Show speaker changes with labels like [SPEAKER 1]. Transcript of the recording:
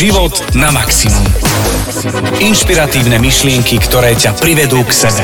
[SPEAKER 1] Život na maximum. Inšpiratívne myšlienky, ktoré ťa privedú k sebe.